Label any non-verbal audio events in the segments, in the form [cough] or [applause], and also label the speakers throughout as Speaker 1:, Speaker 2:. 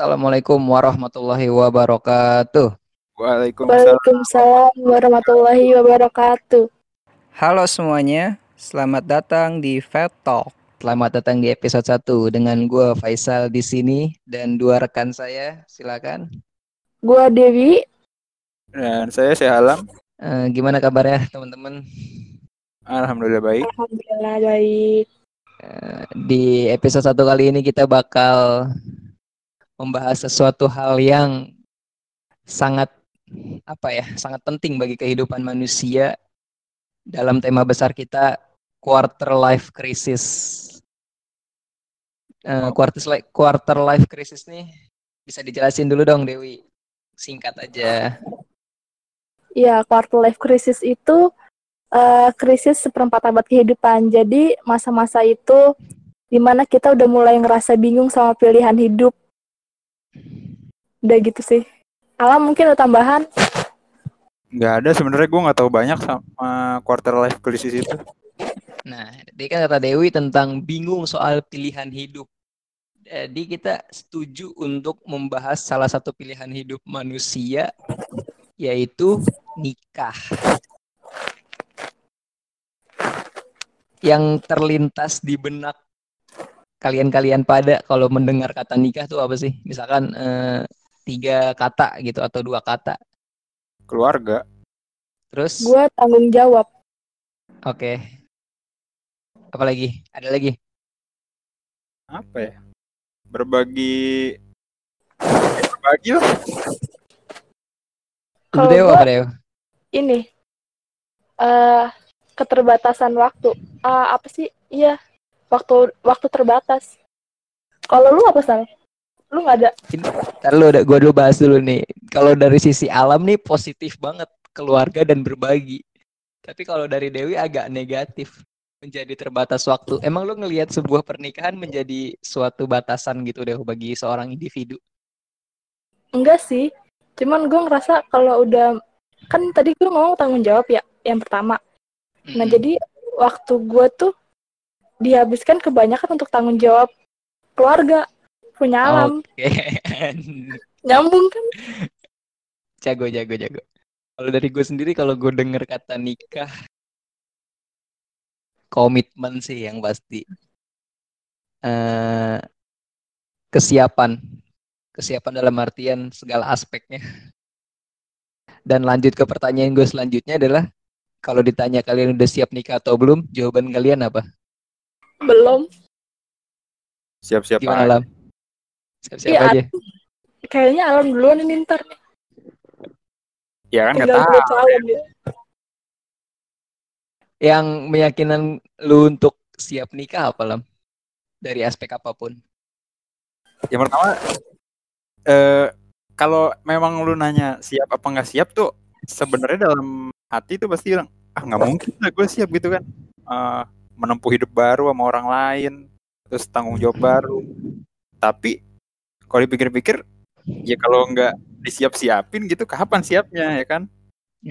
Speaker 1: Assalamualaikum warahmatullahi wabarakatuh.
Speaker 2: Waalaikumsalam.
Speaker 3: Waalaikumsalam warahmatullahi wabarakatuh.
Speaker 4: Halo semuanya, selamat datang di Fat Talk.
Speaker 1: Selamat datang di episode 1 dengan gue Faisal di sini dan dua rekan saya. Silakan.
Speaker 3: Gua Dewi.
Speaker 2: Dan saya Syahalam.
Speaker 1: Eh, gimana kabarnya teman-teman?
Speaker 2: Alhamdulillah baik.
Speaker 3: Alhamdulillah baik.
Speaker 1: Eh, di episode 1 kali ini kita bakal membahas sesuatu hal yang sangat apa ya, sangat penting bagi kehidupan manusia dalam tema besar kita quarter life crisis. Eh, quarter life quarter life crisis nih bisa dijelasin dulu dong Dewi. Singkat aja.
Speaker 3: Ya, quarter life crisis itu eh, krisis seperempat abad kehidupan. Jadi masa-masa itu di mana kita udah mulai ngerasa bingung sama pilihan hidup. Udah gitu sih. Alam mungkin ada tambahan.
Speaker 2: Nggak ada sebenarnya gue nggak tahu banyak sama quarter life crisis itu.
Speaker 1: Nah, tadi kan kata Dewi tentang bingung soal pilihan hidup. Jadi kita setuju untuk membahas salah satu pilihan hidup manusia yaitu nikah. Yang terlintas di benak kalian-kalian pada kalau mendengar kata nikah tuh apa sih? Misalkan eh, tiga kata gitu atau dua kata.
Speaker 2: Keluarga.
Speaker 1: Terus,
Speaker 3: Gua tanggung jawab.
Speaker 1: oke. Apa lagi? Ada lagi?
Speaker 2: Apa ya? Berbagi. Berbagi lah.
Speaker 3: Kalau
Speaker 1: apa Dew?
Speaker 3: Ini eh keterbatasan waktu. Ah, apa sih? Iya, waktu waktu terbatas. Kalau lu apa sal? Lu nggak ada?
Speaker 1: Ntar lu udah gua dulu bahas dulu nih. Kalau dari sisi alam nih positif banget keluarga dan berbagi. Tapi kalau dari Dewi agak negatif menjadi terbatas waktu. Emang lu ngelihat sebuah pernikahan menjadi suatu batasan gitu deh bagi seorang individu?
Speaker 3: Enggak sih. Cuman gue ngerasa kalau udah kan tadi gue ngomong tanggung jawab ya yang pertama. Nah
Speaker 1: Mm-mm.
Speaker 3: jadi waktu gue tuh dihabiskan kebanyakan untuk tanggung jawab keluarga punya alam
Speaker 1: Oke. [laughs]
Speaker 3: nyambung kan?
Speaker 1: jago jago jago. Kalau dari gue sendiri kalau gue denger kata nikah komitmen sih yang pasti. eh kesiapan. Kesiapan dalam artian segala aspeknya. Dan lanjut ke pertanyaan gue selanjutnya adalah kalau ditanya kalian udah siap nikah atau belum, jawaban kalian apa?
Speaker 3: Belum.
Speaker 2: Siap-siap
Speaker 1: Gimana
Speaker 2: aja.
Speaker 1: Lam? Siap-siap
Speaker 3: Iya,
Speaker 1: aja.
Speaker 3: Kayaknya alam duluan ini ntar nih.
Speaker 2: Ya kan nggak tahu.
Speaker 3: calon ya.
Speaker 1: Yang meyakinan lu untuk siap nikah apa Lam? Dari aspek apa pun.
Speaker 2: Yang pertama, eh kalau memang lu nanya siap apa nggak siap tuh, sebenarnya dalam hati tuh pasti bilang, ah nggak mungkin lah gue siap gitu kan. Eh, menempuh hidup baru sama orang lain, terus tanggung jawab baru. Tapi kalau dipikir-pikir, ya kalau nggak disiap-siapin gitu, kapan siapnya ya kan?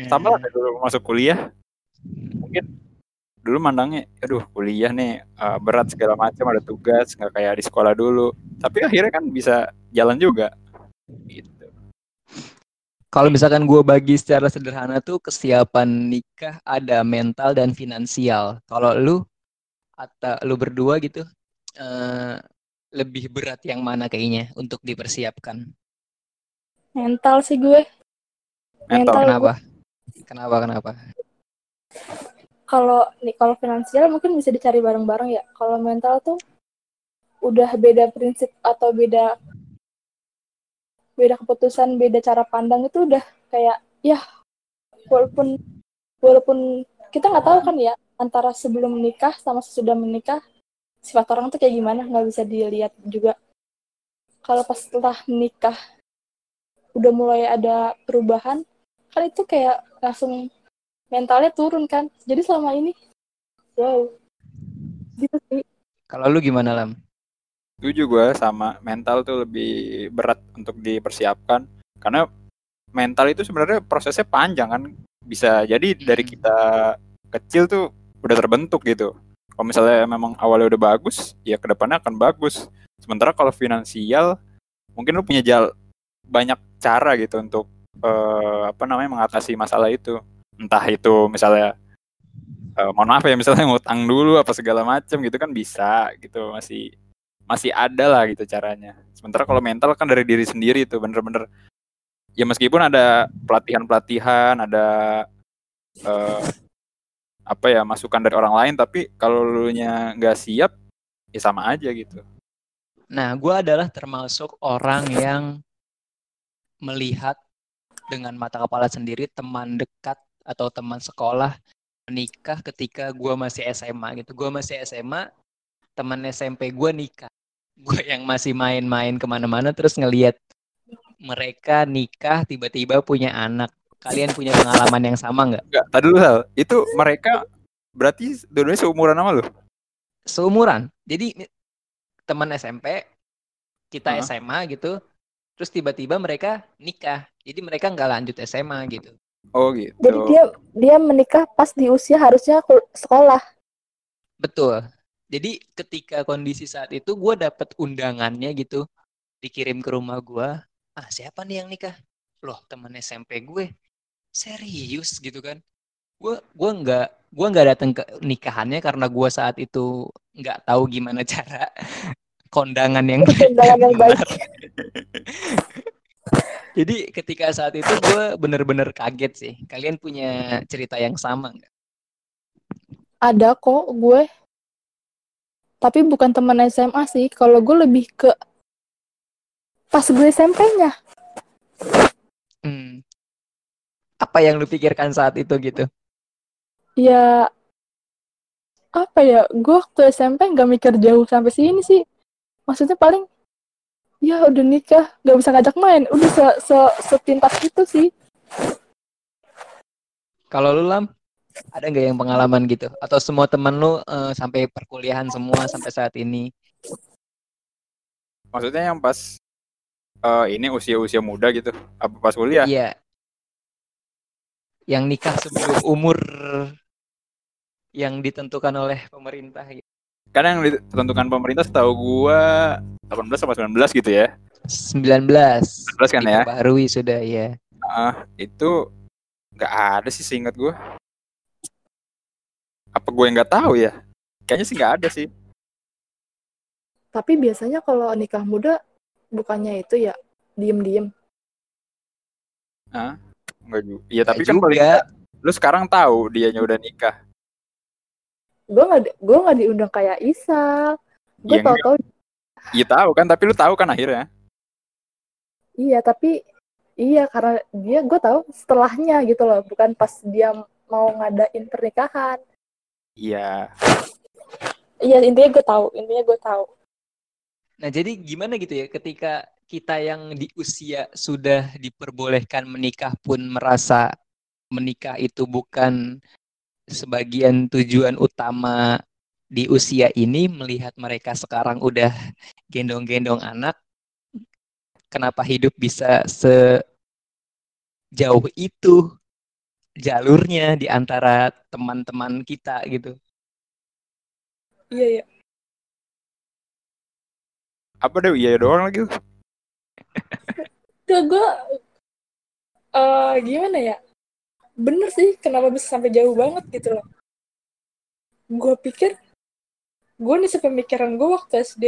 Speaker 2: Sama lah dulu masuk kuliah, mungkin dulu mandangnya, aduh kuliah nih eh, berat segala macam, ada tugas, nggak kayak di sekolah dulu. Tapi akhirnya kan bisa jalan juga. Gitu.
Speaker 1: Kalau misalkan gue bagi secara sederhana tuh kesiapan nikah ada mental dan finansial. Kalau lu atau lu berdua gitu eh, lebih berat yang mana kayaknya untuk dipersiapkan?
Speaker 3: Mental sih gue.
Speaker 2: Mental.
Speaker 3: Mental.
Speaker 1: Kenapa? Kenapa? Kenapa?
Speaker 3: Kalau nih kalau finansial mungkin bisa dicari bareng-bareng ya. Kalau mental tuh udah beda prinsip atau beda beda keputusan, beda cara pandang itu udah kayak ya walaupun walaupun kita nggak tahu kan ya antara sebelum menikah sama sesudah menikah sifat orang tuh kayak gimana nggak bisa dilihat juga. Kalau pas setelah menikah udah mulai ada perubahan kan itu kayak langsung mentalnya turun kan. Jadi selama ini wow gitu sih.
Speaker 1: Kalau lu gimana Lam?
Speaker 2: Setuju gue sama mental tuh lebih berat untuk dipersiapkan karena mental itu sebenarnya prosesnya panjang kan bisa jadi dari kita kecil tuh udah terbentuk gitu. Kalau misalnya memang awalnya udah bagus, ya ke depannya akan bagus. Sementara kalau finansial mungkin lu punya jal banyak cara gitu untuk eh, apa namanya mengatasi masalah itu entah itu misalnya eh, mohon maaf ya misalnya ngutang dulu apa segala macam gitu kan bisa gitu masih masih ada lah gitu caranya sementara kalau mental kan dari diri sendiri itu bener-bener ya meskipun ada pelatihan-pelatihan ada eh, apa ya masukan dari orang lain tapi kalau lu nya nggak siap ya sama aja gitu
Speaker 1: Nah, gue adalah termasuk orang yang melihat dengan mata kepala sendiri teman dekat atau teman sekolah menikah ketika gue masih SMA gitu. Gue masih SMA, teman SMP gue nikah. Gue yang masih main-main ke mana-mana terus ngelihat mereka nikah tiba-tiba punya anak. Kalian punya pengalaman yang sama nggak?
Speaker 2: Enggak, tadi dulu Sal. Itu mereka berarti dua-duanya seumuran sama lu?
Speaker 1: Seumuran. Jadi teman SMP, kita
Speaker 2: Hah?
Speaker 1: SMA gitu, terus tiba-tiba mereka nikah. Jadi mereka nggak lanjut SMA gitu.
Speaker 2: Oh gitu.
Speaker 3: Jadi dia dia menikah pas di usia harusnya kul- sekolah.
Speaker 1: Betul. Jadi ketika kondisi saat itu gue dapet undangannya gitu, dikirim ke rumah gue. Ah siapa nih yang nikah? Loh teman SMP gue. Serius gitu kan? Gue gua nggak gua nggak datang ke nikahannya karena gue saat itu nggak tahu gimana [laughs] cara kondangan yang
Speaker 3: Undangan yang [laughs] baik. [laughs]
Speaker 1: Jadi ketika saat itu gue bener-bener kaget sih. Kalian punya cerita yang sama nggak?
Speaker 3: Ada kok gue. Tapi bukan teman SMA sih. Kalau gue lebih ke pas gue SMP-nya.
Speaker 1: Hmm. Apa yang lu pikirkan saat itu gitu?
Speaker 3: Ya apa ya? Gue waktu SMP nggak mikir jauh sampai sini sih. Maksudnya paling ya udah nikah, nggak bisa ngajak main. Udah se, se sepintas itu sih.
Speaker 1: Kalau lu Lam, ada nggak yang pengalaman gitu? Atau semua teman lu eh, sampai perkuliahan semua sampai saat ini?
Speaker 2: Maksudnya yang pas eh, ini usia-usia muda gitu. Apa pas kuliah?
Speaker 1: Iya. Yang nikah sebelum umur yang ditentukan oleh pemerintah gitu.
Speaker 2: Karena yang ditentukan pemerintah setahu gua 18 sama 19 gitu ya.
Speaker 1: 19
Speaker 2: 19 kan ya.
Speaker 1: diperbaharui sudah ya.
Speaker 2: Ah, itu nggak ada sih seingat gua. Apa gue nggak tahu ya? Kayaknya sih nggak ada sih.
Speaker 3: Tapi biasanya kalau nikah muda bukannya itu ya diem-diem.
Speaker 2: Nggak juga. Iya tapi kan paling
Speaker 1: juga.
Speaker 2: lu sekarang tahu dianya udah nikah.
Speaker 3: Gue nggak di- gue nggak diundang kayak Isa. Gue
Speaker 2: Iya,
Speaker 3: tau-tau
Speaker 2: Iya tahu kan, tapi lu tahu kan akhirnya.
Speaker 3: iya tapi iya karena dia gue tahu setelahnya gitu loh, bukan pas dia mau ngadain pernikahan.
Speaker 2: Iya.
Speaker 3: Iya intinya gue tahu, intinya gue tahu.
Speaker 1: Nah, jadi gimana gitu ya ketika kita yang di usia sudah diperbolehkan menikah pun merasa menikah itu bukan sebagian tujuan utama di usia ini melihat mereka sekarang udah gendong-gendong anak kenapa hidup bisa sejauh itu jalurnya di antara teman-teman kita gitu.
Speaker 3: Iya iya.
Speaker 2: Apa deh iya doang lagi.
Speaker 3: Tuh gue eh gimana ya? Bener sih kenapa bisa sampai jauh banget gitu loh. Gue pikir gue nih sepemikiran gue waktu SD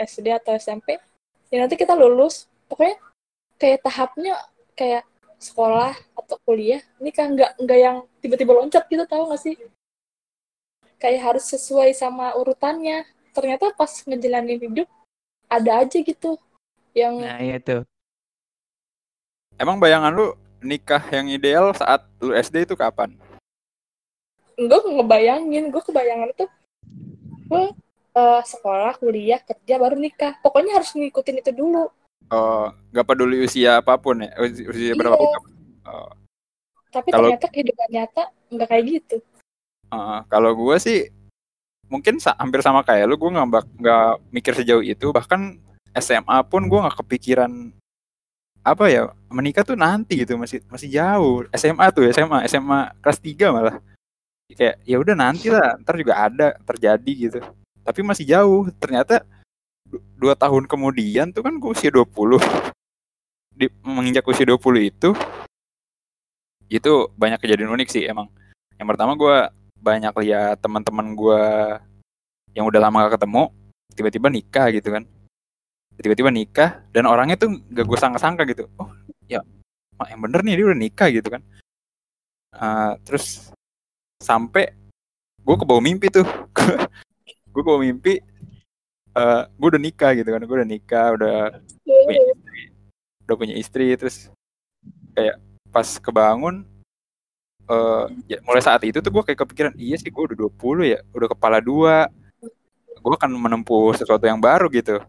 Speaker 3: SD atau SMP ya nanti kita lulus pokoknya kayak tahapnya kayak sekolah atau kuliah ini kan nggak nggak yang tiba-tiba loncat gitu tahu nggak sih kayak harus sesuai sama urutannya ternyata pas ngejalanin hidup ada aja gitu yang
Speaker 1: Nah, itu.
Speaker 2: Emang bayangan lu nikah yang ideal saat lu SD itu kapan?
Speaker 3: gue ngebayangin gue kebayangan itu gue eh, sekolah kuliah kerja baru nikah pokoknya harus ngikutin itu dulu
Speaker 2: Oh, nggak peduli usia apa pun ya, usia, usia
Speaker 3: Iya.
Speaker 2: berapapun. Oh,
Speaker 3: tapi
Speaker 2: Kalau-
Speaker 3: ternyata kehidupan nyata nggak kayak gitu
Speaker 2: uh, kalau gue sih mungkin sa- hampir sama kayak lu, gue nggak mikir sejauh itu. Bahkan SMA pun gue nggak kepikiran apa ya menikah tuh nanti gitu masih masih jauh. SMA tuh SMA SMA kelas 3 malah. Kayak ya udah nanti lah ntar juga ada terjadi gitu. Tapi masih jauh. Ternyata du- dua tahun kemudian tuh kan gue usia 20 di menginjak usia 20 itu itu banyak kejadian unik sih emang. Yang pertama gue banyak lihat teman-teman gue yang udah lama gak ketemu tiba-tiba nikah gitu kan. Tiba-tiba nikah dan orangnya tuh gak gue sangka-sangka gitu. Oh ya yang bener nih dia udah nikah gitu kan. Eh, terus sampai gue ke bawah mimpi tuh. [laughs] Gue ke bawah mimpi eh gue udah nikah gitu kan. Gue udah nikah udah punya istri. Udah punya istri terus kayak pas kebangun eh ya mulai saat itu tuh gue kayak kepikiran iya sih gue udah 20 ya udah kepala dua. Gue akan menempuh sesuatu yang baru gitu.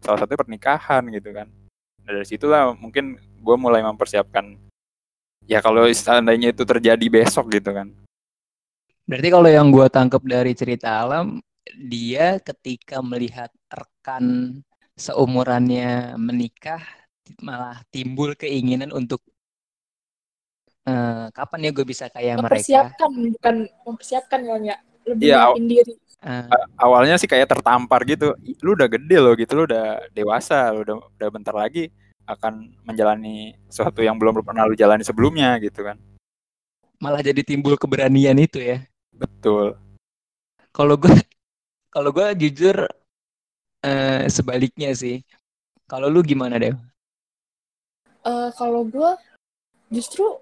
Speaker 2: Salah satunya pernikahan gitu kan. Nah, dari situlah mungkin gue mulai mempersiapkan ya kalau seandainya itu terjadi besok gitu kan.
Speaker 1: Berarti kalau yang gue tangkap dari cerita alam, dia ketika melihat rekan seumurannya menikah, malah timbul keinginan untuk eh, kapan ya gue bisa kayak mereka.
Speaker 3: mempersiapkan bukan mempersiapkan ya lebih
Speaker 2: Iya,
Speaker 3: nyiapin diri
Speaker 1: Eh,
Speaker 2: awalnya sih kayak tertampar gitu lu udah gede loh gitu lu udah dewasa lu udah udah bentar lagi akan menjalani sesuatu yang belum pernah lu jalani sebelumnya gitu kan
Speaker 1: malah jadi timbul keberanian itu ya.
Speaker 2: betul
Speaker 1: Kalau gue, kalau gue jujur eh, sebaliknya sih. Kalau lu gimana deh?
Speaker 3: Eh, kalau gue justru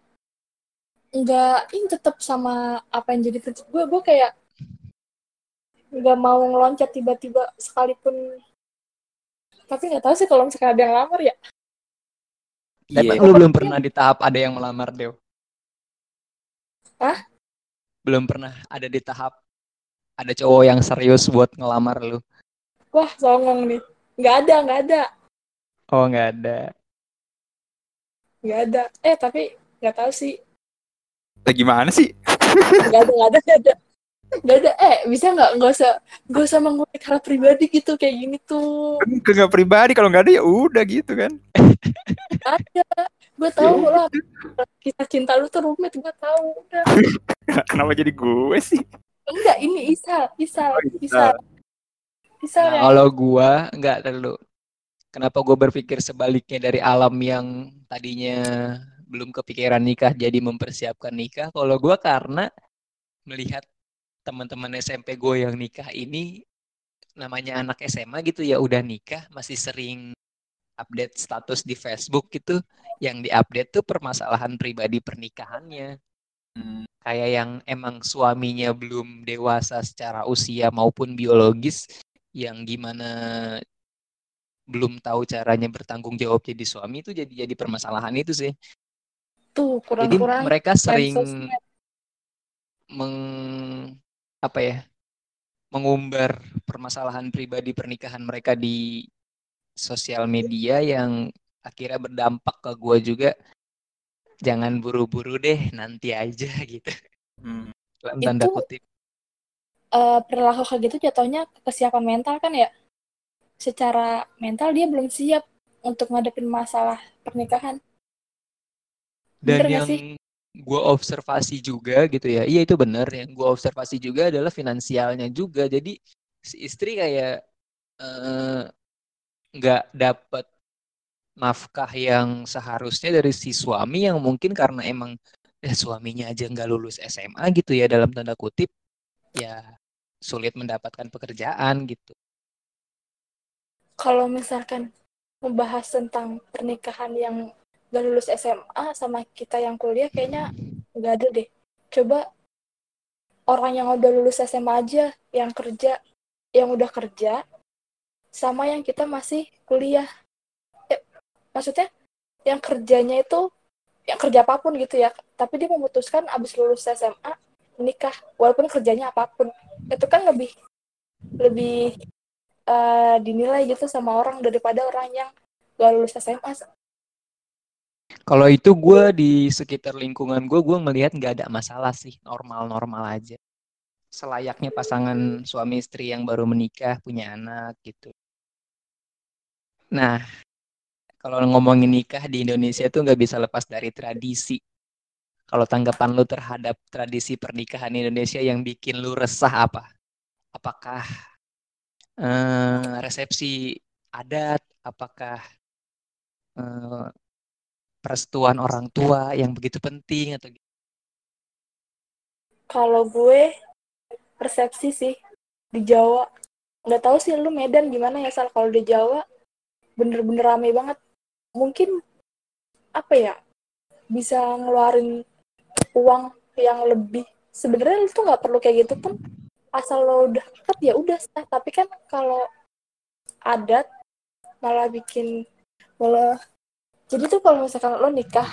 Speaker 3: nggak ini tetap sama apa yang jadi prinsip gue gue kayak nggak mau ngeloncat tiba-tiba sekalipun tapi nggak tahu sih kalau misalkan ada yang lamar ya
Speaker 1: Tapi
Speaker 2: Iya.
Speaker 1: lu belum pernah di tahap ada yang melamar Dew?
Speaker 3: Hah?
Speaker 1: Belum pernah ada di tahap ada cowok yang serius buat ngelamar lu?
Speaker 3: wah songong nih nggak ada nggak ada
Speaker 1: Oh nggak ada.
Speaker 3: nggak ada eh tapi nggak tahu sih
Speaker 2: Lah gimana sih?
Speaker 3: Nggak ada nggak ada nggak ada. Nggak ada. Eh bisa nggak? Nggak usah nggak usah mengutip hal pribadi gitu kayak gini tuh.
Speaker 2: Kan nggak pribadi kalau nggak ada ya udah gitu kan.
Speaker 3: Ada. Gue tahu lah. kisah cinta lu tuh rumit gue tahu udah. [laughs]
Speaker 2: Kenapa jadi gue sih?
Speaker 3: Enggak ini Isa Isa
Speaker 2: Oh,
Speaker 3: Isa. Isa.
Speaker 1: Nah,
Speaker 3: yang
Speaker 1: kalau gua nggak terlalu. Kenapa gua berpikir sebaliknya dari alam yang tadinya belum kepikiran nikah jadi mempersiapkan nikah? Kalau gua karena melihat teman-teman SMP gue yang nikah ini namanya anak SMA gitu ya udah nikah masih sering update status di Facebook gitu yang diupdate tuh permasalahan pribadi pernikahannya
Speaker 2: Hmm,
Speaker 1: kayak yang emang suaminya belum dewasa secara usia maupun biologis yang gimana belum tahu caranya bertanggung jawab jadi suami itu jadi jadi permasalahan itu sih.
Speaker 3: Tuh
Speaker 1: Jadi
Speaker 3: kurang-kurang
Speaker 1: mereka sering meng apa ya? mengumbar permasalahan pribadi pernikahan mereka di sosial media yang akhirnya berdampak ke gua juga. Jangan buru-buru deh nanti aja [laughs] gitu.
Speaker 2: Hmm.
Speaker 1: dalam tanda
Speaker 3: Itu-
Speaker 1: kutip.
Speaker 3: Eh, perilaku kayak gitu jatuhnya kesiapan mental kan ya? Secara mental dia belum siap untuk ngadepin masalah pernikahan
Speaker 1: dan
Speaker 3: Bener
Speaker 1: yang gue observasi juga gitu ya iya itu benar yang gue observasi juga adalah finansialnya juga. Jadi si istri kayak eh, nggak dapat nafkah yang seharusnya dari si suami yang mungkin karena emang ya suaminya aja nggak lulus SMA gitu ya dalam tanda kutip ya sulit mendapatkan pekerjaan gitu.
Speaker 3: Kalau misalkan membahas tentang pernikahan yang gak lulus SMA sama kita yang kuliah kayaknya nggak ada deh. Coba orang yang udah lulus SMA aja yang kerja yang udah kerja sama yang kita masih kuliah. Eh, maksudnya yang kerjanya itu yang kerja apa pun gitu ya. Tapi dia memutuskan abis lulus SMA nikah walaupun kerjanya apa pun. Itu kan lebih lebih eh, dinilai gitu sama orang daripada orang yang gak lulus SMA
Speaker 1: Kalau itu gue di sekitar lingkungan gue, gue melihat nggak ada masalah sih, normal-normal aja. Selayaknya pasangan suami istri yang baru menikah, punya anak gitu. Nah, kalau ngomongin nikah di Indonesia tuh nggak bisa lepas dari tradisi. Kalau tanggapan lu terhadap tradisi pernikahan Indonesia yang bikin lu resah apa? Apakah eh, resepsi adat, apakah eh, perestuan orang tua yang begitu penting atau gitu?
Speaker 3: Kalau gue persepsi sih di Jawa. Nggak tahu sih lu Medan gimana ya Sal kalau di Jawa bener-bener rame banget. Mungkin apa ya bisa ngeluarin uang yang lebih. Sebenarnya itu nggak perlu kayak gitu pun asal lo udah akad ya udah sah. Tapi kan kalau adat malah bikin malah jadi tuh kalau misalkan lo nikah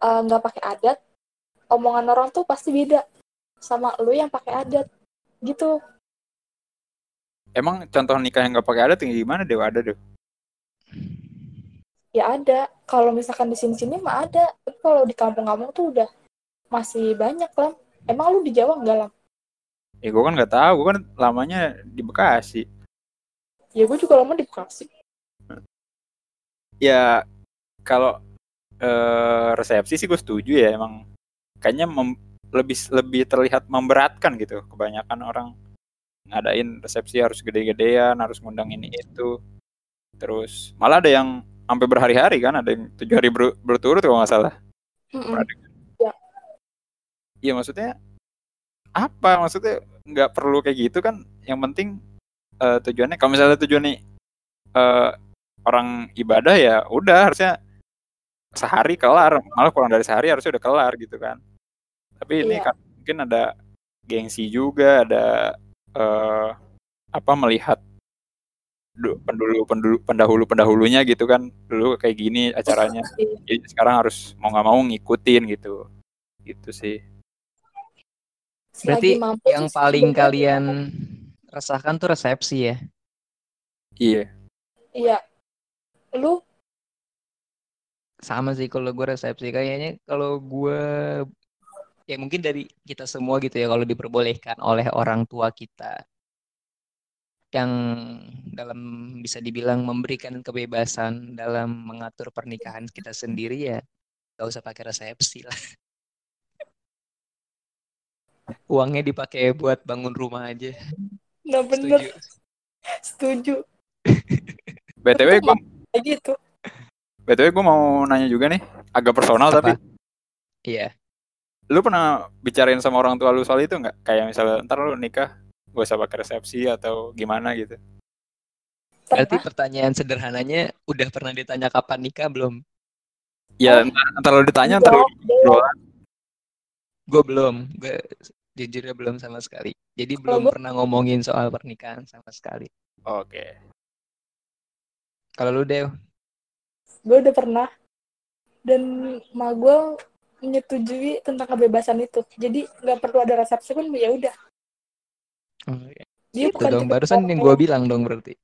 Speaker 3: eh, nggak pakai adat omongan orang tuh pasti beda sama lo yang pakai adat gitu.
Speaker 2: Emang contoh nikah yang nggak pakai adat yang gimana deh? Ada deh.
Speaker 3: ya ada. Kalau misalkan di sini sini mah ada. Tapi kalau di kampung-kampung tuh udah masih banyak lah emang lu di Jawa enggak lah
Speaker 2: Ya gue kan nggak tahu, gue kan lamanya di Bekasi.
Speaker 3: ya gue juga lama di Bekasi
Speaker 2: Ya kalau eh, resepsi sih gue setuju ya emang kayaknya mem- lebih lebih terlihat memberatkan gitu. Kebanyakan orang ngadain resepsi harus gede-gedean, harus ngundang ini itu. Terus malah ada yang sampai berhari-hari kan, ada yang tujuh hari ber- berturut kalau nggak salah.
Speaker 3: Mm-mm.
Speaker 2: Iya maksudnya apa? Maksudnya nggak perlu kayak gitu kan? Yang penting eh, tujuannya kalau misalnya tujuannya eh, orang ibadah ya udah harusnya sehari kelar, malah kurang dari sehari harusnya udah kelar gitu kan. Tapi ini
Speaker 3: Iya.
Speaker 2: kan mungkin ada gengsi juga, ada eh, apa melihat du- pendulu pendulu pendahulu pendahulunya gitu kan dulu kayak gini acaranya
Speaker 3: Iya.
Speaker 2: jadi sekarang harus mau nggak mau ngikutin gitu gitu sih
Speaker 1: Berarti yang paling kalian rasakan tuh resepsi ya?
Speaker 2: iya
Speaker 3: iya lu
Speaker 1: Sama sih kalau gue resepsi kayaknya kalau gue ya mungkin dari kita semua gitu ya kalau diperbolehkan oleh orang tua kita yang dalam bisa dibilang memberikan kebebasan dalam mengatur pernikahan kita sendiri ya gak usah pakai resepsi lah. Uangnya dipakai buat bangun rumah aja.
Speaker 3: nah bener
Speaker 1: Setuju.
Speaker 3: setuju [laughs]
Speaker 2: btw gue
Speaker 3: kayak gitu
Speaker 2: btw gue mau nanya juga nih agak personal
Speaker 1: Apa?
Speaker 2: tapi
Speaker 1: Iya.
Speaker 2: lu pernah bicarain sama orang tua lu soal itu nggak kayak misalnya ntar lu nikah gak usah pakai resepsi atau gimana gitu
Speaker 1: Berarti pertanyaan sederhananya udah pernah ditanya kapan nikah belum?
Speaker 2: ya
Speaker 3: Oh.
Speaker 2: ntar, ntar lu ditanya ntar lu.
Speaker 1: Gue belum. Gue jujurnya belum sama sekali. Jadi belum pernah ngomongin soal pernikahan sama sekali.
Speaker 2: oke
Speaker 1: Kalau lu Dew,
Speaker 3: gue udah pernah. Dan ma gue menyetujui tentang kebebasan itu. Jadi nggak perlu ada resepsi pun ya udah.
Speaker 1: Oh, iya.
Speaker 3: dia
Speaker 1: itu
Speaker 3: bukan
Speaker 1: dong barusan yang gue bilang dong berarti.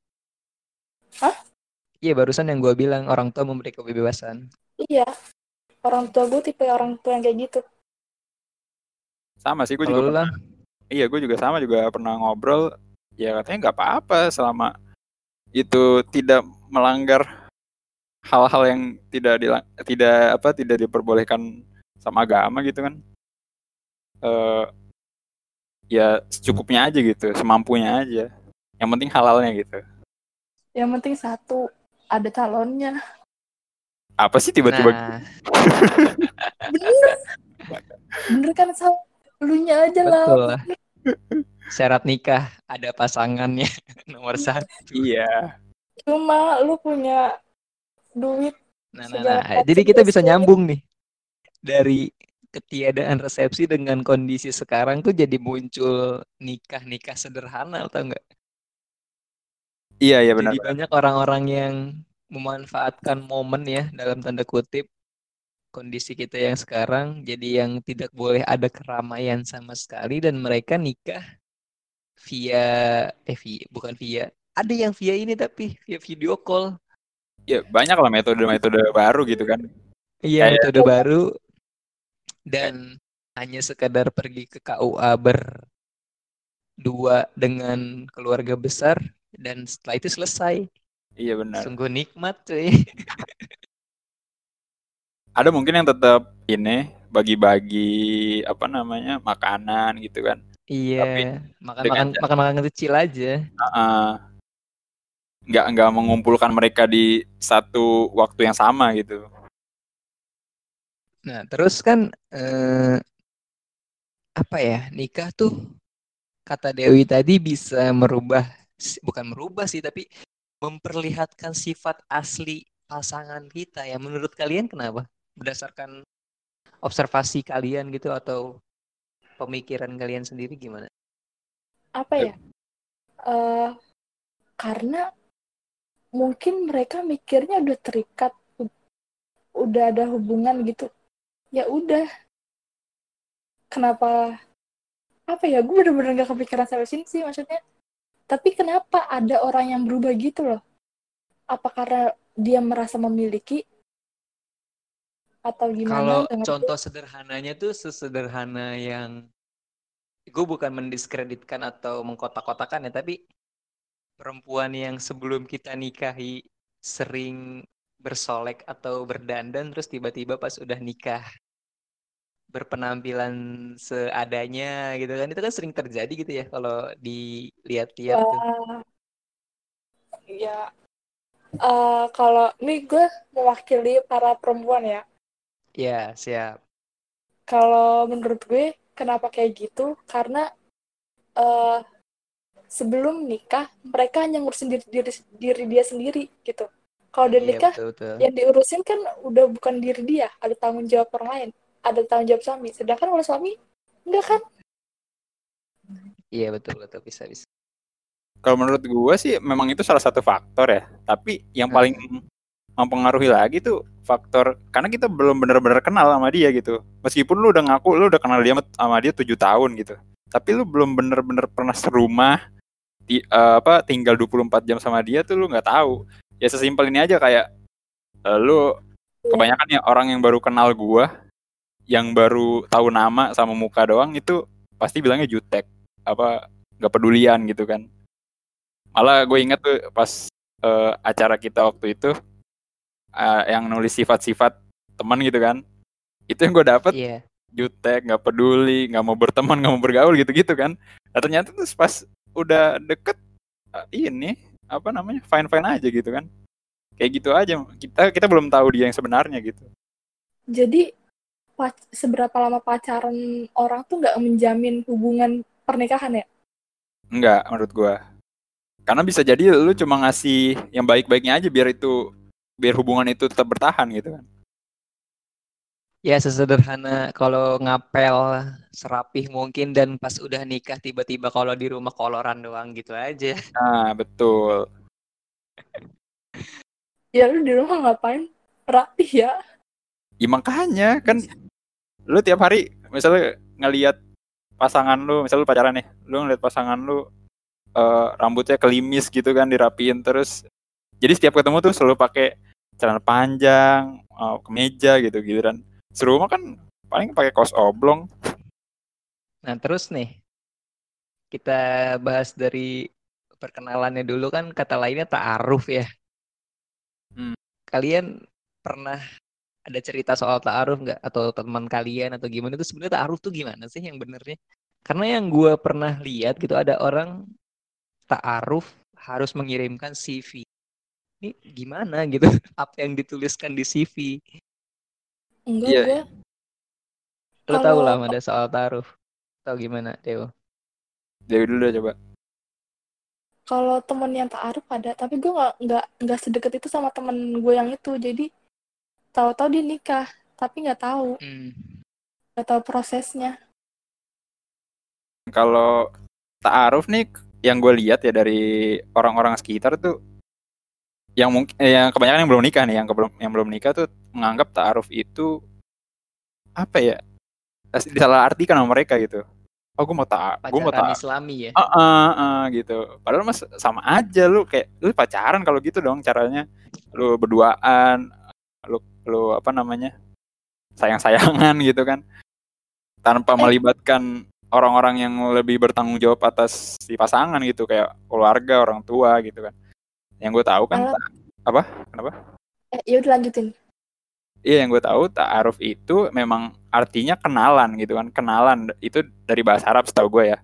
Speaker 3: Hah?
Speaker 1: Iya barusan yang gue bilang orang tua memberi kebebasan.
Speaker 3: iya. Orang tua gue tipe orang tua yang kayak gitu.
Speaker 2: Sama sih gue juga pernah- iya gue juga sama juga pernah ngobrol. Ya katanya nggak apa-apa selama itu tidak melanggar hal-hal yang tidak dila- tidak apa tidak diperbolehkan sama agama gitu kan. Eh ya secukupnya aja gitu semampunya aja. Yang penting halalnya gitu.
Speaker 3: Yang penting satu ada calonnya.
Speaker 2: Apa sih tiba-tiba?
Speaker 1: Nah.
Speaker 3: Bener. Bener kan sal? Lu nya aja lah.
Speaker 1: Betul lah. Syarat nikah ada pasangannya [laughs] nomor satu.
Speaker 2: iya
Speaker 3: cuma lu punya duit
Speaker 1: Nah, nah,
Speaker 3: Segala
Speaker 1: nah. Jadi kita bisa nyambung nih dari ketiadaan resepsi dengan kondisi sekarang tuh jadi muncul nikah-nikah sederhana atau enggak?
Speaker 2: iya iya benar
Speaker 1: Jadi banyak orang-orang yang memanfaatkan momen ya dalam tanda kutip kondisi kita yang sekarang jadi yang tidak boleh ada keramaian sama sekali dan mereka nikah via eh via, bukan via ada yang via ini tapi via video call
Speaker 2: ya banyak lah metode-metode baru gitu kan
Speaker 1: Iya,
Speaker 2: Kayak-
Speaker 1: metode baru dan hanya sekadar pergi ke KUA berdua dengan keluarga besar dan setelah itu selesai.
Speaker 2: iya benar
Speaker 1: Sungguh nikmat cuy. [laughs]
Speaker 2: ada mungkin yang tetap ini bagi-bagi apa namanya makanan gitu kan
Speaker 1: Iya,
Speaker 2: dengan
Speaker 1: makan-makan
Speaker 2: ja-
Speaker 1: makan-makan kecil aja.
Speaker 2: Heeh. Nggak nggak mengumpulkan mereka di satu waktu yang sama gitu.
Speaker 1: Nah, terus kan eh, apa ya? Nikah tuh kata Dewi tadi bisa merubah bukan merubah sih, tapi memperlihatkan sifat asli pasangan kita ya. Menurut kalian kenapa? Berdasarkan observasi kalian gitu atau pemikiran kalian sendiri gimana?
Speaker 3: apa ya Eh karena mungkin mereka mikirnya udah terikat udah ada hubungan gitu. Ya udah. Kenapa apa ya gue bener-bener gak kepikiran sampai sini sih maksudnya. Tapi kenapa ada orang yang berubah gitu loh? Apa karena dia merasa memiliki? Atau
Speaker 1: Kalau
Speaker 3: gimana ngerti.
Speaker 1: contoh sederhananya tuh sesederhana yang gue bukan mendiskreditkan atau mengkotak-kotakan ya, tapi perempuan yang sebelum kita nikahi sering bersolek atau berdandan terus tiba-tiba pas udah nikah berpenampilan seadanya gitu kan itu kan sering terjadi gitu ya kalau dilihat-lihat tuh.
Speaker 3: Wah, ya eh, kalau ini gue mewakili para perempuan ya
Speaker 1: Ya, siap.
Speaker 3: Kalau menurut gue, kenapa kayak gitu? Karena eh sebelum nikah, mereka hanya ngurusin diri, diri, diri dia sendiri gitu. Kalau udah
Speaker 1: Iya,
Speaker 3: nikah,
Speaker 1: betul betul.
Speaker 3: yang diurusin kan udah bukan diri dia, ada tanggung jawab orang lain, ada tanggung jawab suami. Sedangkan kalau suami, enggak kan?
Speaker 1: Iya, betul betul bisa bisa.
Speaker 2: Kalau menurut gue sih memang itu salah satu faktor ya. Tapi yang
Speaker 1: Hmm.
Speaker 2: paling mempengaruhi lagi tuh faktor karena kita belum benar-benar kenal sama dia gitu. Meskipun lu udah ngaku lu udah kenal dia sama dia tujuh tahun gitu. Tapi lu belum benar-benar pernah serumah di eh, apa tinggal 24 jam sama dia tuh lu nggak tahu. Ya sesimpel ini aja kayak eh, lu kebanyakan ya orang yang baru kenal gua yang baru tahu nama sama muka doang itu pasti bilangnya jutek apa nggak pedulian gitu kan malah gue inget tuh pas eh, acara kita waktu itu eh, yang nulis sifat-sifat teman gitu kan itu yang gue dapet
Speaker 1: Iya.
Speaker 2: jutek nggak peduli nggak mau berteman nggak mau bergaul gitu-gitu kan nah, ternyata tuh pas udah deket eh, ini apa namanya fine fine aja gitu kan kayak gitu aja kita kita belum tahu dia yang sebenarnya gitu
Speaker 3: Jadi, pac- seberapa lama pacaran orang tuh nggak menjamin hubungan pernikahan ya?
Speaker 2: Enggak, menurut gua. Karena bisa jadi lu cuma ngasih yang baik-baiknya aja biar itu biar hubungan itu tetap bertahan gitu kan.
Speaker 1: Ya sesederhana kalau ngapel serapih mungkin dan pas udah nikah tiba-tiba kalau di rumah koloran doang gitu aja.
Speaker 2: Nah, betul.
Speaker 3: Ya lu di rumah ngapain? Rapih ya?
Speaker 2: Ya makanya kan lu tiap hari misalnya ngelihat pasangan lu, misalnya lu pacaran nih, lu ngeliat pasangan lu eh, rambutnya kelimis gitu kan dirapiin terus. Jadi setiap ketemu tuh selalu pakai celana panjang, eh, kemeja gitu giliran. Serumah kan paling pakai kaos oblong.
Speaker 1: Nah terus nih kita bahas dari perkenalannya dulu kan kata lainnya ta'aruf ya.
Speaker 2: Hmm.
Speaker 1: Kalian pernah ada cerita soal ta'aruf nggak? Atau teman kalian atau gimana itu sebenarnya ta'aruf tuh gimana sih yang benernya? Karena yang gue pernah lihat gitu ada orang ta'aruf harus mengirimkan CV. Ini gimana gitu? [laughs] Apa yang dituliskan di CV?
Speaker 3: Enggak,
Speaker 2: Iya.
Speaker 3: gue
Speaker 1: Lo tau
Speaker 3: Kalau-
Speaker 1: lah ada soal ta'aruf. Tahu gimana, Dewo?
Speaker 2: Dewi dulu coba.
Speaker 3: kalau temen yang ta'aruf ada tapi gue nggak nggak nggak sedekat itu sama temen gue yang itu jadi tahu-tahu dia nikah tapi nggak tahu
Speaker 1: Hmm.
Speaker 3: nggak tahu prosesnya
Speaker 2: Kalau ta'aruf nih yang gue lihat ya dari orang-orang sekitar tuh yang mungkin eh, yang kebanyakan yang belum nikah nih, yang belum yang belum nikah tuh menganggap ta'aruf itu apa ya? Disalah artikan sama mereka gitu. Oh, gue mau ta gue mau
Speaker 1: Pacaran
Speaker 2: ta
Speaker 1: Islami ya.
Speaker 2: Ah, ah, ah, gitu. Padahal mas sama aja lu kayak lu pacaran kalau gitu dong caranya. Lu berduaan, lu lu apa namanya? sayang-sayangan gitu kan. Tanpa
Speaker 3: Eh.
Speaker 2: melibatkan orang-orang yang lebih bertanggung jawab atas si pasangan gitu kayak keluarga, orang tua gitu kan. Yang gue tahu kan
Speaker 3: Malah-
Speaker 2: apa? Kenapa?
Speaker 3: eh ya udah lanjutin
Speaker 2: Iya yang gue tahu ta'aruf itu memang artinya kenalan gitu kan. Kenalan itu dari bahasa Arab setahu gue ya.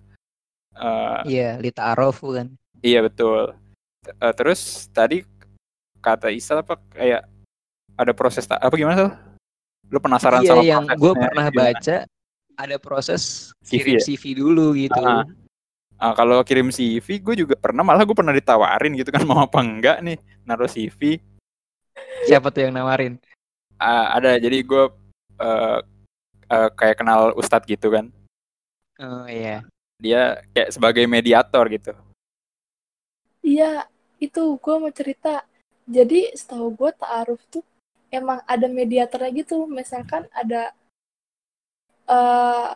Speaker 2: Eh,
Speaker 1: Iya, Lita Arof kan.
Speaker 2: iya betul. Eh, terus tadi kata Isal apa kayak ada proses ta- apa gimana tuh? Lu penasaran
Speaker 1: Iya,
Speaker 2: sama
Speaker 1: yang gue pernah
Speaker 2: gimana?
Speaker 1: baca ada proses
Speaker 2: CV
Speaker 1: kirim
Speaker 2: ya?
Speaker 1: CV dulu gitu.
Speaker 2: Ah. Ah, kalau kirim CV, gue juga pernah malah gue pernah ditawarin gitu kan mau apa enggak nih naruh CV.
Speaker 1: Siapa tuh yang nawarin?
Speaker 2: Ah, ada jadi gue eh, eh, kayak kenal Ustadz gitu kan.
Speaker 1: Oh iya.
Speaker 2: Dia kayak sebagai mediator gitu.
Speaker 3: Iya, itu gue mau cerita. Jadi setahu gue ta'aruf tuh emang ada mediatornya gitu. Misalkan ada eh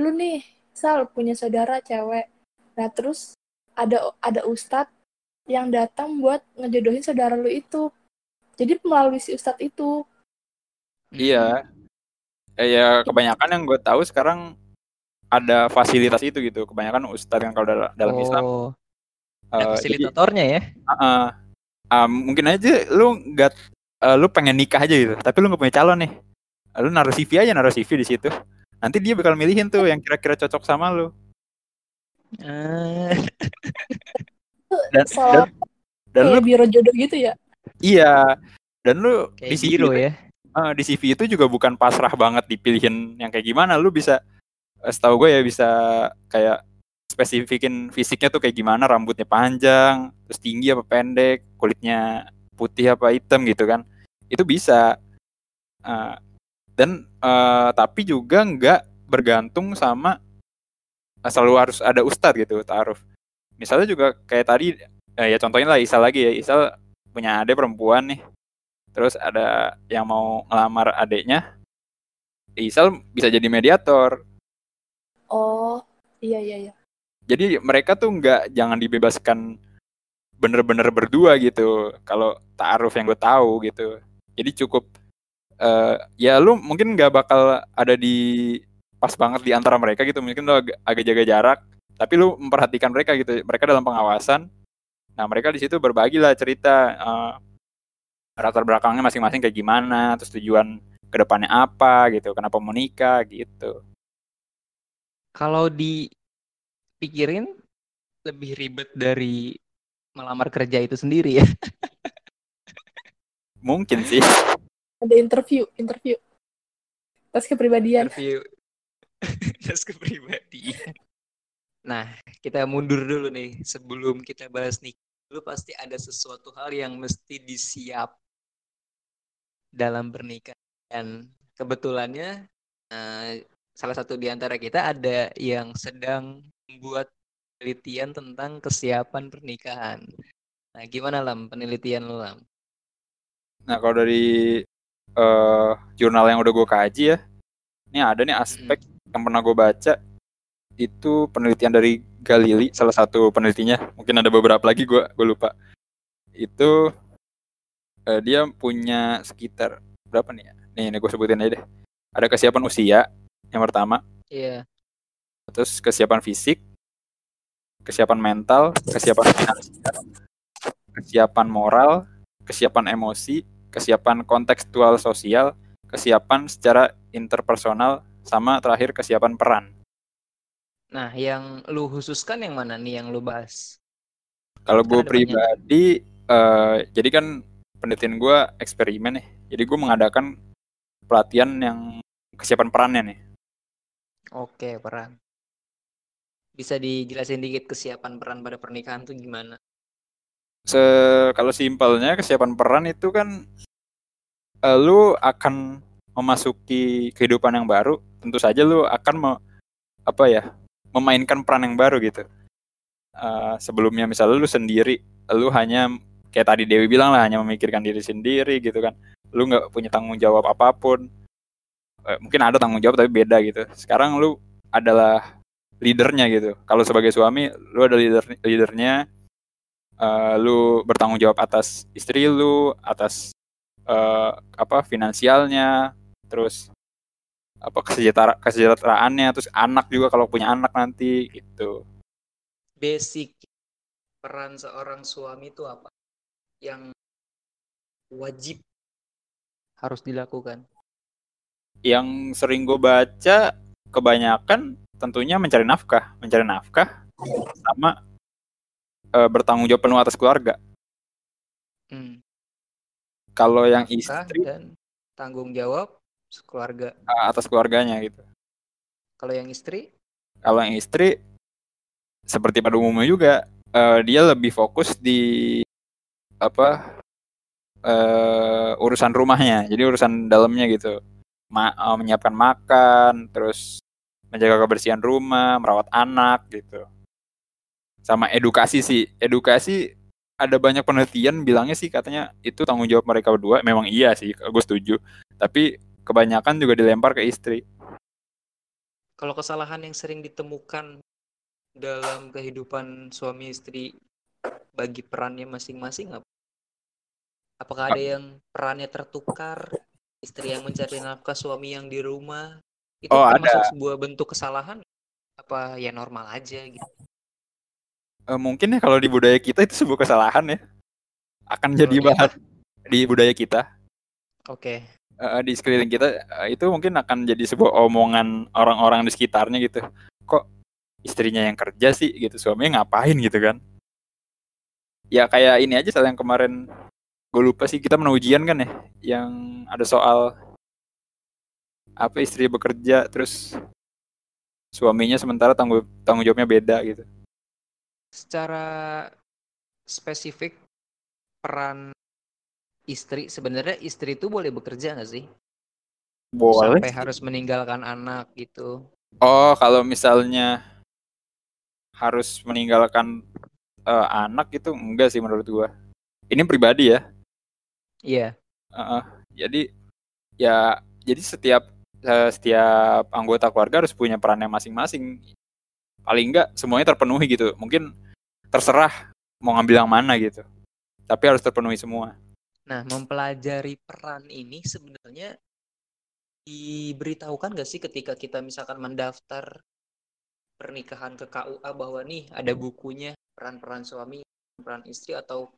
Speaker 3: lu nih, Sal punya saudara cewek. Nah, terus ada ada ustadz yang datang buat ngejodohin saudara lu itu. Jadi melalui si ustadz itu.
Speaker 2: Iya. Eh, ya kebanyakan yang gue tahu sekarang ada fasilitas itu gitu. Kebanyakan Ustadz yang kalau dalam, dalam Islam.
Speaker 1: Oh,
Speaker 2: eh,
Speaker 1: ada
Speaker 2: jadi,
Speaker 1: fasilitatornya ya.
Speaker 2: ah, ah, mungkin aja lu nggak eh, lu pengen nikah aja gitu, tapi lu nggak punya calon nih. Lu naruh CV aja naruh CV di situ. Nanti dia bakal milihin tuh yang kira-kira cocok sama lu. [laughs] Dan, dan,
Speaker 3: Soal
Speaker 2: dan lu
Speaker 3: kayak biro jodoh gitu ya.
Speaker 2: iya. Dan lu di CV
Speaker 1: biro
Speaker 2: itu-
Speaker 1: ya.
Speaker 2: eh, di CV itu juga bukan pasrah banget dipilihin yang kayak gimana. Lu bisa, eh, setahu gue ya bisa kayak spesifikin fisiknya tuh kayak gimana, rambutnya panjang, terus tinggi apa pendek, kulitnya putih apa hitam gitu kan. Itu bisa. Eh, dan eh, tapi juga nggak bergantung sama selalu harus ada ustadz gitu, taaruf. Misalnya juga kayak tadi, eh, ya contohnya lah Isal lagi ya, Isal punya adik perempuan nih, terus ada yang mau ngelamar adiknya, Isal bisa jadi mediator.
Speaker 3: Oh, iya iya iya.
Speaker 2: Jadi mereka tuh nggak jangan dibebaskan bener-bener berdua gitu. Kalau taaruf yang gue tahu gitu. Jadi cukup eh ya lu mungkin nggak bakal ada di pas banget di antara mereka gitu. Mungkin lu agak, agak jaga jarak. Tapi lu memperhatikan mereka gitu. Mereka dalam pengawasan. Nah mereka di situ berbagi lah cerita eh, latar belakangnya masing-masing kayak gimana. Terus tujuan ke depannya apa gitu. Kenapa mau nikah gitu.
Speaker 1: Kalau dipikirin lebih ribet dari melamar kerja itu sendiri ya.
Speaker 2: Mungkin sih.
Speaker 3: Ada interview, interview. Tes kepribadian.
Speaker 1: Interview [laughs] tes kepribadian. Nah, kita mundur dulu nih sebelum kita bahas nikah. Lu pasti ada sesuatu hal yang mesti disiap dalam pernikahan. Dan kebetulannya eh, salah satu di antara kita ada yang sedang membuat penelitian tentang kesiapan pernikahan. Nah, gimana Lam penelitian lu Lam?
Speaker 2: Nah, kalau dari eh jurnal yang udah gue kaji ya, ini ada nih aspek yang pernah gue baca itu penelitian dari Galili, salah satu penelitinya. Mungkin ada beberapa lagi gue gue lupa. Itu eh, dia punya sekitar berapa nih ya? Nih, ini gue sebutin aja deh. Ada kesiapan usia yang pertama,
Speaker 1: Iya.
Speaker 2: terus kesiapan fisik, kesiapan mental, kesiapan finansial, kesiapan moral, kesiapan emosi, kesiapan kontekstual sosial, kesiapan secara interpersonal, sama terakhir kesiapan peran.
Speaker 1: Nah, yang lu khususkan yang mana nih yang lu bahas?
Speaker 2: Kalau gue
Speaker 1: banyak.
Speaker 2: pribadi, eh, jadi kan penelitian gue eksperimen nih, jadi gue mengadakan pelatihan yang kesiapan perannya nih.
Speaker 1: Oke, peran. Bisa dijelasin dikit kesiapan peran pada pernikahan tuh gimana?
Speaker 2: Se kalau simpelnya kesiapan peran itu kan eh, lu akan memasuki kehidupan yang baru, tentu saja lu akan me- apa ya memainkan peran yang baru gitu. Eh, sebelumnya misalnya lu sendiri, lu hanya kayak tadi Dewi bilang lah hanya memikirkan diri sendiri gitu kan. Lu nggak punya tanggung jawab apa pun. Eh, mungkin ada tanggung jawab tapi beda gitu. Sekarang lu adalah leadernya gitu. Kalau sebagai suami, lu ada leader leadernya eh, lu bertanggung jawab atas istri lu, atas eh, apa finansialnya, terus apa kesejahtera kesejahteraannya, terus anak juga kalau punya anak nanti gitu.
Speaker 1: Basic peran seorang suami itu apa? Yang wajib harus dilakukan.
Speaker 2: Yang sering gue baca kebanyakan tentunya mencari nafkah, mencari nafkah, sama eh, bertanggung jawab penuh atas keluarga.
Speaker 1: Hmm.
Speaker 2: Kalau yang istri
Speaker 1: dan tanggung jawab keluarga.
Speaker 2: eh, atas keluarganya gitu.
Speaker 1: Kalau yang istri,
Speaker 2: Kalau yang istri seperti pada umumnya juga eh, dia lebih fokus di apa eh, urusan rumahnya. Jadi urusan dalamnya gitu. Ma- eh, menyiapkan makan, terus menjaga kebersihan rumah, merawat anak gitu. Sama edukasi sih. Edukasi ada banyak penelitian bilangnya sih katanya itu tanggung jawab mereka berdua. Memang iya sih, gue setuju. Tapi kebanyakan juga dilempar ke istri.
Speaker 1: kalau kesalahan yang sering ditemukan dalam kehidupan suami istri bagi perannya masing-masing apa? Apakah ada yang perannya tertukar, istri yang mencari nafkah, suami yang di rumah? Itu
Speaker 2: Oh,
Speaker 1: termasuk
Speaker 2: ada.
Speaker 1: sebuah bentuk kesalahan? Apa ya normal aja gitu?
Speaker 2: Eh, mungkin ya kalau di budaya kita itu sebuah kesalahan ya. Akan jadi
Speaker 1: di
Speaker 2: bahan di budaya kita.
Speaker 1: Oke.
Speaker 2: Eh, di sekeliling kita eh, itu mungkin akan jadi sebuah omongan orang-orang di sekitarnya gitu. Kok istrinya yang kerja sih gitu, suaminya ngapain gitu kan? Ya kayak ini aja soal yang kemarin gue lupa sih kita menang ujian kan ya, yang ada soal apa istri bekerja terus suaminya sementara tanggung tanggung jawabnya beda gitu.
Speaker 1: Secara spesifik peran istri sebenarnya istri itu boleh bekerja nggak sih?
Speaker 2: Boleh.
Speaker 1: Sampai harus meninggalkan anak gitu.
Speaker 2: Oh, kalau misalnya harus meninggalkan eh, anak itu enggak sih menurut gua. Ini pribadi ya.
Speaker 1: Iya.
Speaker 2: Heeh. jadi ya jadi setiap eh, setiap anggota keluarga harus punya perannya masing-masing. Paling enggak semuanya terpenuhi gitu. Mungkin terserah mau ngambil yang mana gitu. Tapi harus terpenuhi semua.
Speaker 1: Nah, mempelajari peran ini sebenarnya diberitahukan nggak sih ketika kita misalkan mendaftar pernikahan ke KUA bahwa nih ada bukunya peran-peran suami, peran istri atau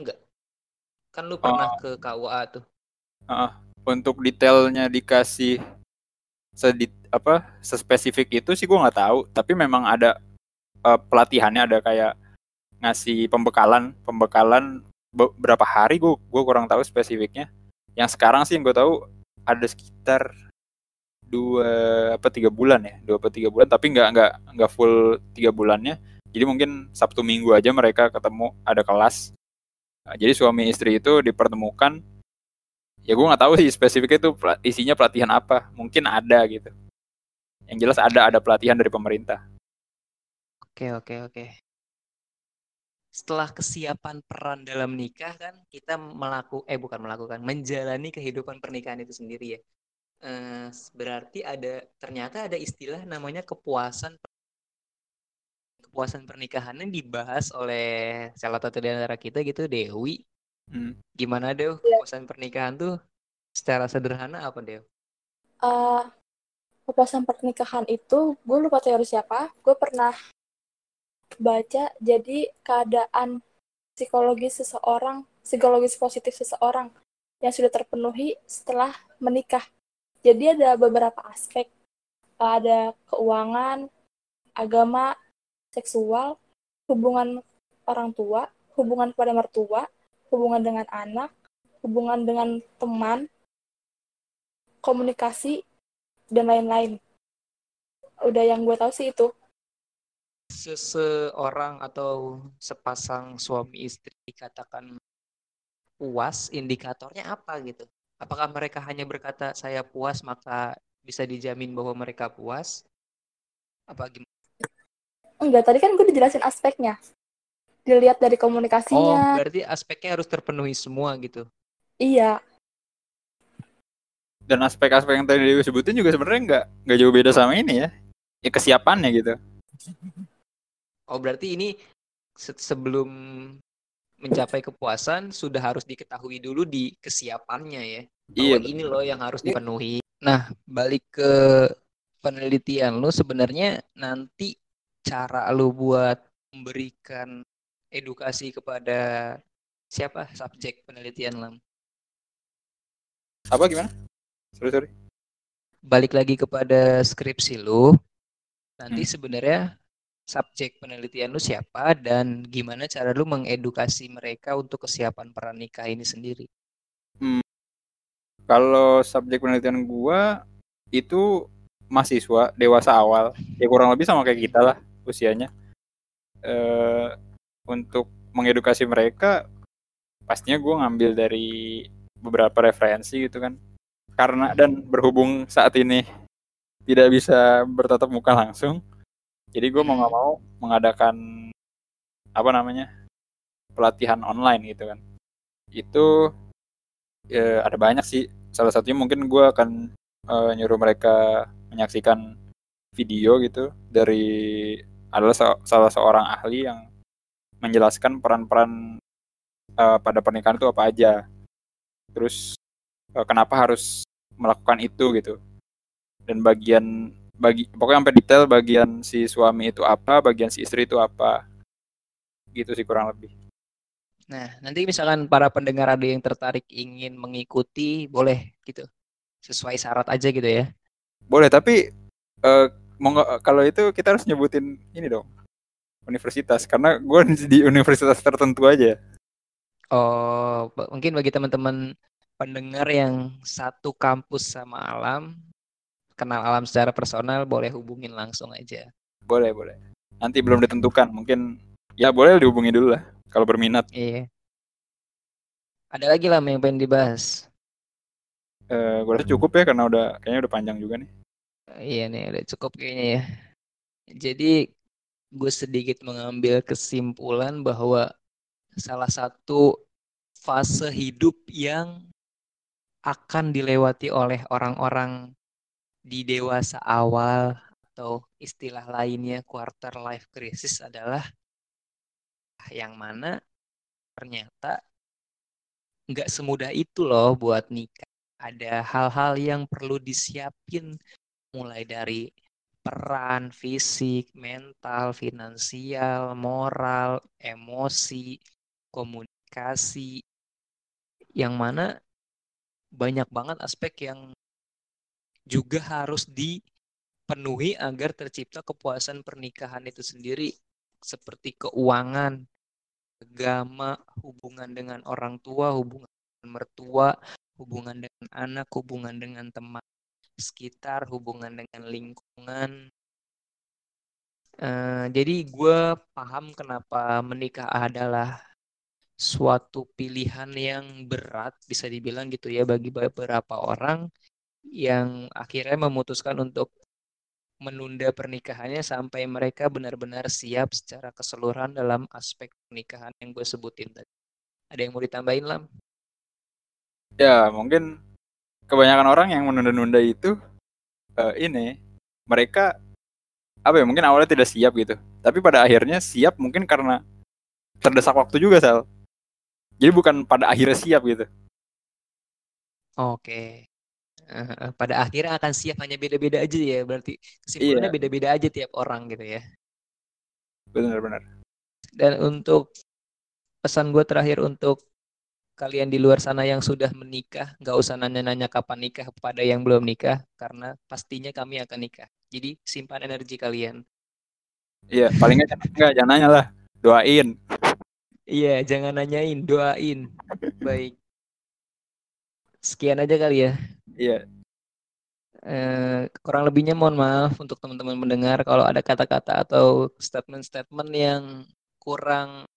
Speaker 1: enggak? Kan lu pernah ke KUA tuh.
Speaker 2: Untuk detailnya dikasih sedit apa sespesifik itu sih gua nggak tahu. Tapi memang ada eh, pelatihannya ada kayak ngasih pembekalan pembekalan be- berapa hari gue gue kurang tahu spesifiknya. Yang sekarang sih yang gue tahu ada sekitar dua apa tiga bulan ya. Dua apa tiga bulan tapi nggak nggak nggak full tiga bulannya. Jadi mungkin sabtu minggu aja mereka ketemu ada kelas. Nah, jadi suami istri itu dipertemukan. Ya gue nggak tahu sih spesifiknya itu isinya pelatihan apa. Mungkin ada gitu. Yang jelas ada ada pelatihan dari pemerintah.
Speaker 1: Oke, oke, oke. Setelah kesiapan peran dalam nikah kan kita melaku eh bukan melakukan, menjalani kehidupan pernikahan itu sendiri ya. Eh, berarti ada ternyata ada istilah namanya kepuasan kepuasan pernikahannya dibahas oleh salah satu di antara kita gitu Dewi.
Speaker 2: Hmm.
Speaker 1: Gimana Dew kepuasan pernikahan tuh secara sederhana apa Dew?
Speaker 3: Eh, kepuasan pernikahan itu, gue lupa teori siapa, gue pernah baca, jadi keadaan psikologis seseorang, psikologis positif seseorang yang sudah terpenuhi setelah menikah. Jadi ada beberapa aspek, ada keuangan, agama, seksual, hubungan orang tua, hubungan pada mertua, hubungan dengan anak, hubungan dengan teman, komunikasi, dan lain-lain. Udah yang gue tahu sih itu.
Speaker 1: Seseorang atau sepasang suami istri dikatakan puas, indikatornya apa gitu? Apakah mereka hanya berkata saya puas maka bisa dijamin bahwa mereka puas? Apa gimana?
Speaker 3: Enggak, tadi kan gue dijelasin aspeknya. Dilihat dari
Speaker 1: Oh,
Speaker 3: komunikasinya.
Speaker 1: berarti aspeknya harus terpenuhi semua gitu.
Speaker 3: Iya,
Speaker 2: dan aspek-aspek yang tadi Dewi sebutin juga sebenarnya nggak nggak jauh beda sama ini ya ya kesiapannya gitu
Speaker 1: Oh, berarti ini se- sebelum mencapai kepuasan sudah harus diketahui dulu di kesiapannya ya.
Speaker 2: iya
Speaker 1: Bahwa ini loh yang harus dipenuhi. Nah, balik ke penelitian lu sebenarnya nanti cara lu buat memberikan edukasi kepada siapa subjek penelitian lam.
Speaker 2: apa gimana sorry sorry
Speaker 1: Balik lagi kepada skripsi lu. Nanti
Speaker 2: Hmm.
Speaker 1: sebenarnya subjek penelitian lu siapa dan gimana cara lu mengedukasi mereka untuk kesiapan pernikah ini sendiri?
Speaker 2: Kalau subjek penelitian gua itu mahasiswa dewasa awal, ya kurang lebih sama kayak kita lah usianya. eh untuk mengedukasi mereka, pastinya gua ngambil dari beberapa referensi gitu kan. Karena dan berhubung saat ini tidak bisa bertatap muka langsung, jadi gue mau nggak mau mengadakan apa namanya pelatihan online gitu kan. Itu ya, ada banyak sih. Salah satunya mungkin gue akan eh, nyuruh mereka menyaksikan video gitu dari adalah se- salah seorang ahli yang menjelaskan peran-peran eh, pada pernikahan itu apa aja. Terus eh, kenapa harus melakukan itu gitu. Dan bagian bagi pokoknya sampai detail bagian si suami itu apa, bagian si istri itu apa. Gitu sih kurang lebih.
Speaker 1: Nah, nanti misalkan para pendengar ada yang tertarik ingin mengikuti, boleh gitu. Sesuai syarat aja gitu ya.
Speaker 2: Boleh, tapi mau nggak- kalau itu kita harus nyebutin ini dong. Universitas karena gue [laughs] di universitas tertentu aja.
Speaker 1: Oh, mungkin bagi teman-teman pendengar yang satu kampus sama Alam, kenal Alam secara personal, boleh hubungin langsung aja.
Speaker 2: Boleh, boleh. Nanti belum ditentukan, mungkin ya boleh dihubungi dulu lah kalau berminat.
Speaker 1: Iya. Ada lagi lah yang pengen dibahas.
Speaker 2: Eh gue rasa cukup ya karena udah kayaknya udah panjang juga nih.
Speaker 1: Iya nih, udah cukup kayaknya ya. Jadi gue sedikit mengambil kesimpulan bahwa salah satu fase hidup yang akan dilewati oleh orang-orang di dewasa awal atau istilah lainnya quarter life crisis adalah yang mana ternyata nggak semudah itu loh buat nikah. Ada hal-hal yang perlu disiapin mulai dari peran fisik, mental, finansial, moral, emosi, komunikasi, yang mana banyak banget aspek yang juga harus dipenuhi agar tercipta kepuasan pernikahan itu sendiri, seperti keuangan, agama, hubungan dengan orang tua, hubungan dengan mertua, hubungan dengan anak, hubungan dengan teman sekitar, hubungan dengan lingkungan. Eh, jadi gue paham kenapa menikah adalah suatu pilihan yang berat, bisa dibilang gitu ya, bagi beberapa orang yang akhirnya memutuskan untuk menunda pernikahannya sampai mereka benar-benar siap secara keseluruhan dalam aspek pernikahan yang gue sebutin tadi. Ada yang mau ditambahin, Lam?
Speaker 2: Ya mungkin kebanyakan orang yang menunda-nunda itu eh, ini mereka apa ya mungkin awalnya tidak siap gitu. Tapi pada akhirnya siap mungkin karena terdesak waktu juga sal. Jadi bukan pada akhirnya siap gitu.
Speaker 1: Oke. Pada akhirnya akan siap hanya beda-beda aja ya, berarti kesimpulannya
Speaker 2: Iya.
Speaker 1: beda-beda aja tiap orang gitu ya.
Speaker 2: Benar-benar.
Speaker 1: Dan untuk pesan gue terakhir untuk kalian di luar sana yang sudah menikah, nggak usah nanya-nanya kapan nikah kepada yang belum nikah, karena pastinya kami akan nikah. Jadi simpan energi kalian.
Speaker 2: Iya paling nggak jangan, nanya lah. Doain.
Speaker 1: Iya, jangan nanyain, doain. Baik. Sekian aja kali ya.
Speaker 2: Iya.
Speaker 1: Eh, kurang lebihnya mohon maaf untuk teman-teman mendengar kalau ada kata-kata atau statement-statement yang kurang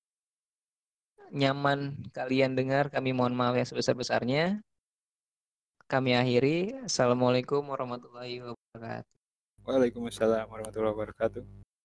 Speaker 1: nyaman kalian dengar, kami mohon maaf yang sebesar-besarnya. Kami akhiri. Assalamualaikum warahmatullahi wabarakatuh.
Speaker 2: Waalaikumsalam warahmatullahi wabarakatuh.